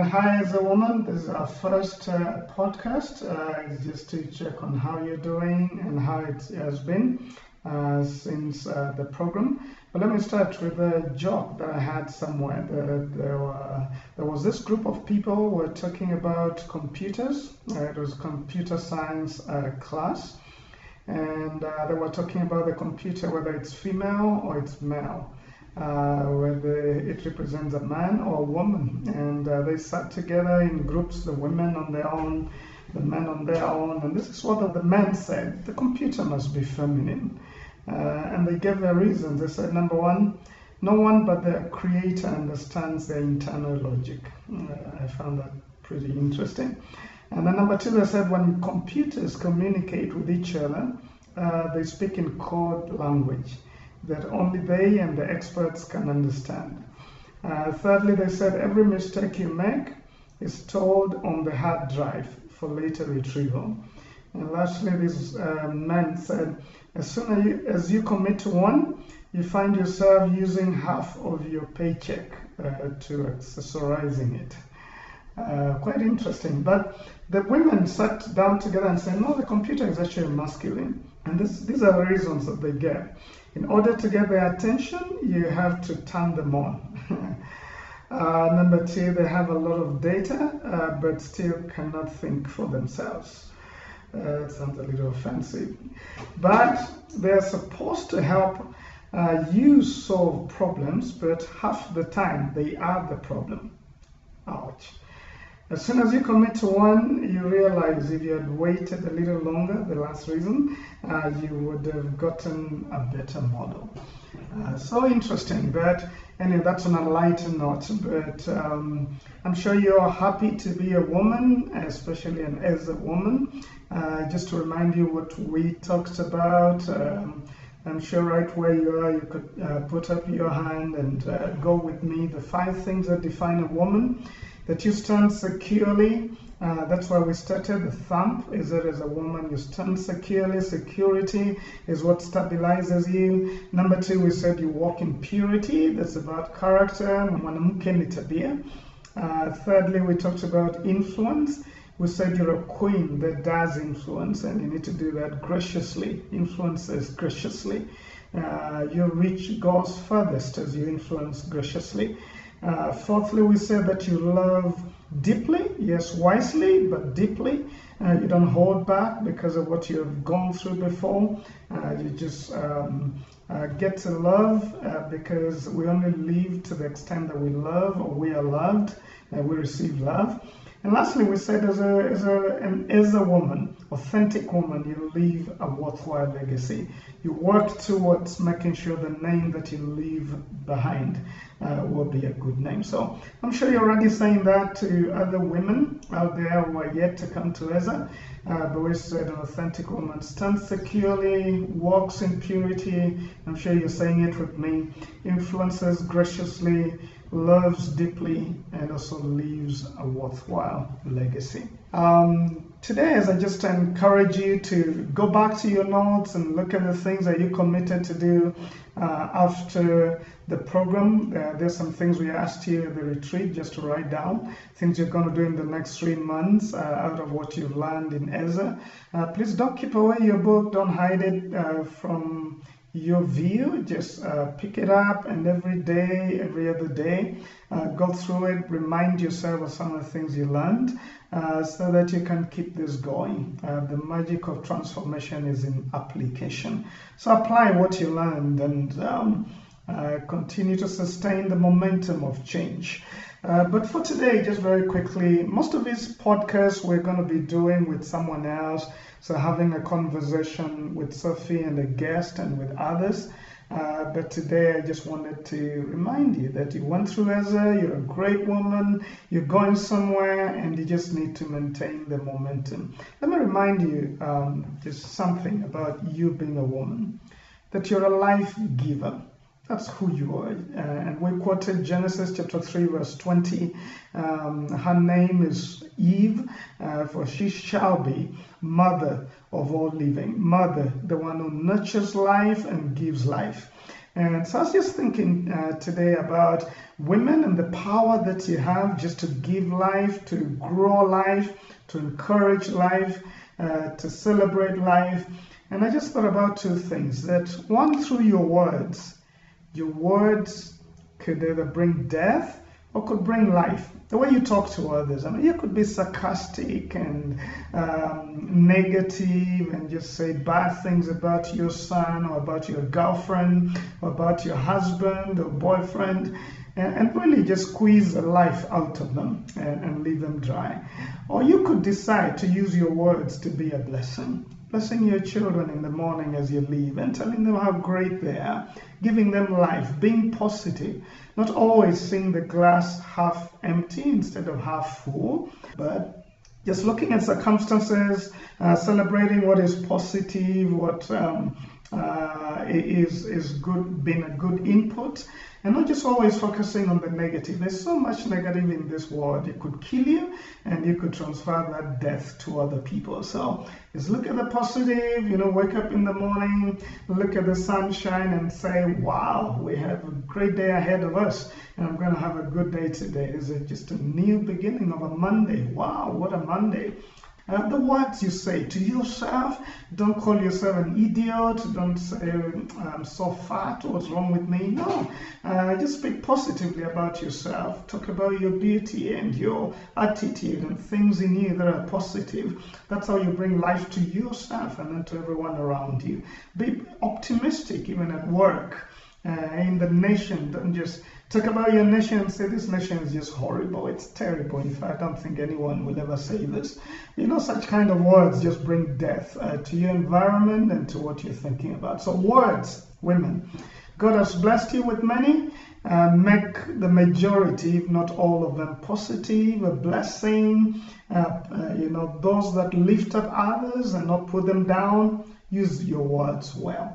Uh, hi, as a woman, this is our first uh, podcast. Uh, just to check on how you're doing and how it has been uh, since uh, the program. But let me start with a joke that I had somewhere. There, there, there was this group of people were talking about computers. Uh, it was computer science class. And they were talking about the computer, whether it's female or it's male uh, whether it represents a man or a woman. And uh, they sat together in groups, the women on their own, the men on their own. And this is what the men said the computer must be feminine. Uh, and they gave their reasons. They said, number one, no one but the creator understands their internal logic. Uh, I found that pretty interesting. And then number two, they said when computers communicate with each other, uh, they speak in code language that only they and the experts can understand. Uh, thirdly, they said every mistake you make is stored on the hard drive for later retrieval. And lastly, this uh, man said, as soon as you, as you commit to one, you find yourself using half of your paycheck uh, to accessorizing it. Uh, quite interesting. But the women sat down together and said, no, the computer is actually masculine. And this, these are the reasons that they gave. In order to get their attention, you have to turn them on. uh, number two, they have a lot of data, uh, but still cannot think for themselves. Uh, it sounds a little offensive. But they're supposed to help uh, you solve problems, but half the time they are the problem. Ouch. As soon as you commit to one, you realize if you had waited a little longer, the last reason, uh, you would have gotten a better model. Uh, so interesting, but anyway, that's on a lighter note. But um, I'm sure you're happy to be a woman, especially an as a woman. Uh, just to remind you what we talked about. Um, I'm sure right where you are, you could uh, put up your hand and uh, go with me. The five things that define a woman that you stand securely. Uh, that's why we started the thumb. Is it as a woman you stand securely? Security is what stabilizes you. Number two, we said you walk in purity. That's about character. Uh, thirdly, we talked about influence. We said you're a queen that does influence, and you need to do that graciously. Influences graciously. Uh, your reach goes furthest as you influence graciously. Uh, fourthly, we said that you love deeply, yes, wisely, but deeply. Uh, you don't hold back because of what you have gone through before. Uh, you just um, uh, get to love uh, because we only live to the extent that we love or we are loved, and we receive love. And lastly, we said as a, as a, an, as a woman, authentic woman, you leave a worthwhile legacy. You work towards making sure the name that you leave behind uh, will be a good name. So I'm sure you're already saying that to other women out there who are yet to come to Eza. Uh, but we said an authentic woman stands securely, walks in purity. I'm sure you're saying it with me. Influences graciously, loves deeply, and also leaves a worthwhile legacy. Um, today, as I just encourage you to go back to your notes and look at the things that you committed to do uh, after the program. Uh, there's some things we asked you at the retreat just to write down, things you're going to do in the next three months uh, out of what you've learned in Eza. Uh, please don't keep away your book, don't hide it uh, from your view. Just uh, pick it up and every day, every other day, uh, go through it, remind yourself of some of the things you learned so that you can keep this going. The magic of transformation is in application. So apply what you learned and um, continue to sustain the momentum of change. Uh, but for today, just very quickly, most of these podcasts we're going to be doing with someone else. So having a conversation with Sophie and a guest and with others. Uh, but today I just wanted to remind you that you went through Eza, you're a great woman, you're going somewhere, and you just need to maintain the momentum. Let me remind you um, just something about you being a woman that you're a life giver. That's who you are. Uh, and we quoted Genesis chapter 3, verse 20. Um, her name is Eve, uh, for she shall be mother of all living. Mother, the one who nurtures life and gives life. And so I was just thinking uh, today about women and the power that you have just to give life, to grow life, to encourage life, uh, to celebrate life. And I just thought about two things that one, through your words, your words could either bring death or could bring life. The way you talk to others, I mean, you could be sarcastic and um, negative and just say bad things about your son or about your girlfriend or about your husband or boyfriend and, really just squeeze the life out of them and, and leave them dry. Or you could decide to use your words to be a blessing blessing your children in the morning as you leave and telling them how great they are, giving them life, being positive, not always seeing the glass half empty instead of half full, but just looking at circumstances, uh, celebrating what is positive, what um, uh, is is good, being a good input, and not just always focusing on the negative. There's so much negative in this world. It could kill you, and you could transfer that death to other people. So just look at the positive. You know, wake up in the morning, look at the sunshine, and say, "Wow, we have a great day ahead of us, and I'm going to have a good day today." Is it just a new beginning of a Monday? Wow, what a Monday! The words you say to yourself, don't call yourself an idiot, don't say, I'm so fat, what's wrong with me? No, uh, just speak positively about yourself. Talk about your beauty and your attitude and things in you that are positive. That's how you bring life to yourself and then to everyone around you. Be optimistic even at work. Uh, in the nation, don't just talk about your nation and say this nation is just horrible, it's terrible. In fact, I don't think anyone will ever say this. You know, such kind of words just bring death uh, to your environment and to what you're thinking about. So, words, women. God has blessed you with many. Uh, make the majority, if not all of them, positive, a blessing. Uh, uh you know, those that lift up others and not put them down. Use your words well.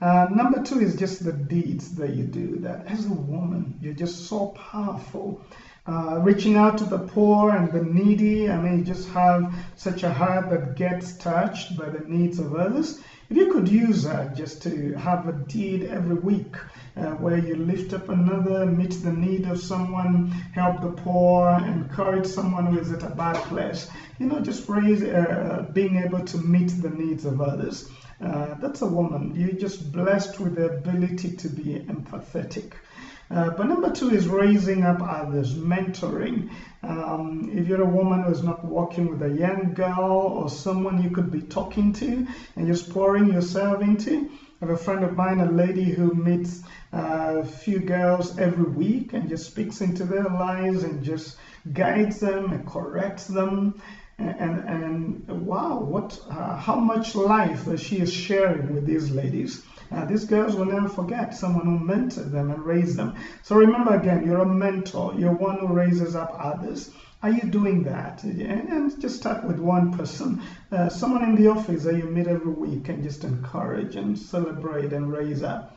Uh, number two is just the deeds that you do. That as a woman, you're just so powerful. Uh, reaching out to the poor and the needy. I mean, you just have such a heart that gets touched by the needs of others. If you could use that just to have a deed every week uh, where you lift up another, meet the need of someone, help the poor, encourage someone who is at a bad place, you know, just raise, uh, being able to meet the needs of others. Uh, that's a woman. You're just blessed with the ability to be empathetic. Uh, but number two is raising up others, mentoring. Um, if you're a woman who's not working with a young girl or someone you could be talking to and just pouring yourself into, I have a friend of mine, a lady who meets a few girls every week and just speaks into their lives and just guides them and corrects them and, and wow, what, uh, how much life that she is sharing with these ladies. These girls will never forget someone who mentored them and raised them. So remember again, you're a mentor. You're one who raises up others. Are you doing that? And, just start with one person, uh, someone in the office that you meet every week and just encourage and celebrate and raise up.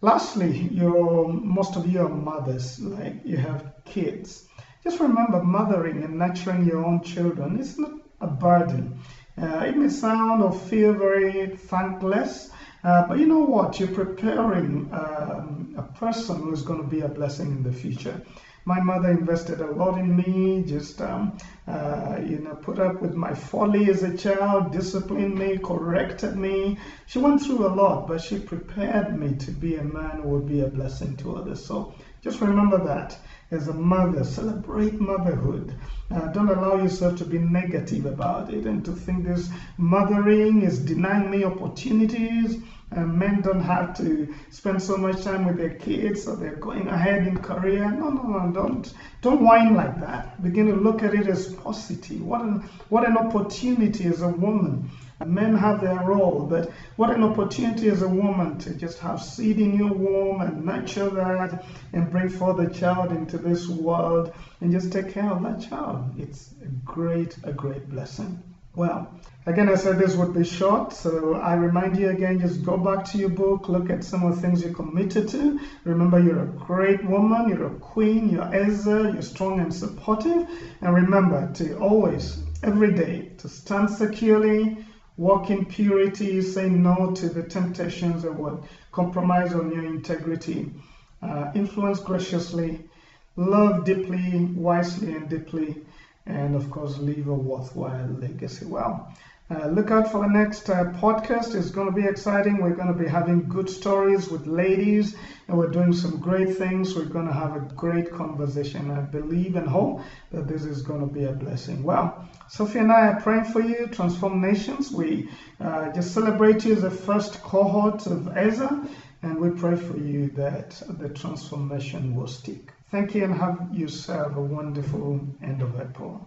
Lastly, you're, most of you are mothers, like you have kids. Just remember, mothering and nurturing your own children is not a burden. Uh, it may sound or feel very thankless, uh, but you know what? You're preparing um, a person who's going to be a blessing in the future. My mother invested a lot in me, just um, uh, you know, put up with my folly as a child, disciplined me, corrected me. She went through a lot, but she prepared me to be a man who would be a blessing to others. So just remember that as a mother. Celebrate motherhood. Uh, don't allow yourself to be negative about it and to think this mothering is denying me opportunities. And men don't have to spend so much time with their kids or they're going ahead in career. No, no, no, don't don't whine like that. Begin to look at it as positive. What an what an opportunity as a woman Men have their role, but what an opportunity as a woman to just have seed in your womb and nurture that and bring forth a child into this world and just take care of that child. It's a great, a great blessing. Well, again, I said this would be short, so I remind you again just go back to your book, look at some of the things you're committed to. Remember, you're a great woman, you're a queen, you're Ezra, you're strong and supportive. And remember to always, every day, to stand securely walk in purity, say no to the temptations of what compromise on your integrity, uh, influence graciously, love deeply, wisely, and deeply, and of course, leave a worthwhile legacy. Well, uh, look out for the next uh, podcast. It's going to be exciting. We're going to be having good stories with ladies, and we're doing some great things. We're going to have a great conversation. I believe and hope that this is going to be a blessing. Well, Sophie and I are praying for you, Transform Nations. We uh, just celebrate you the first cohort of Ezra, and we pray for you that the transformation will stick. Thank you, and have yourself a wonderful end of April.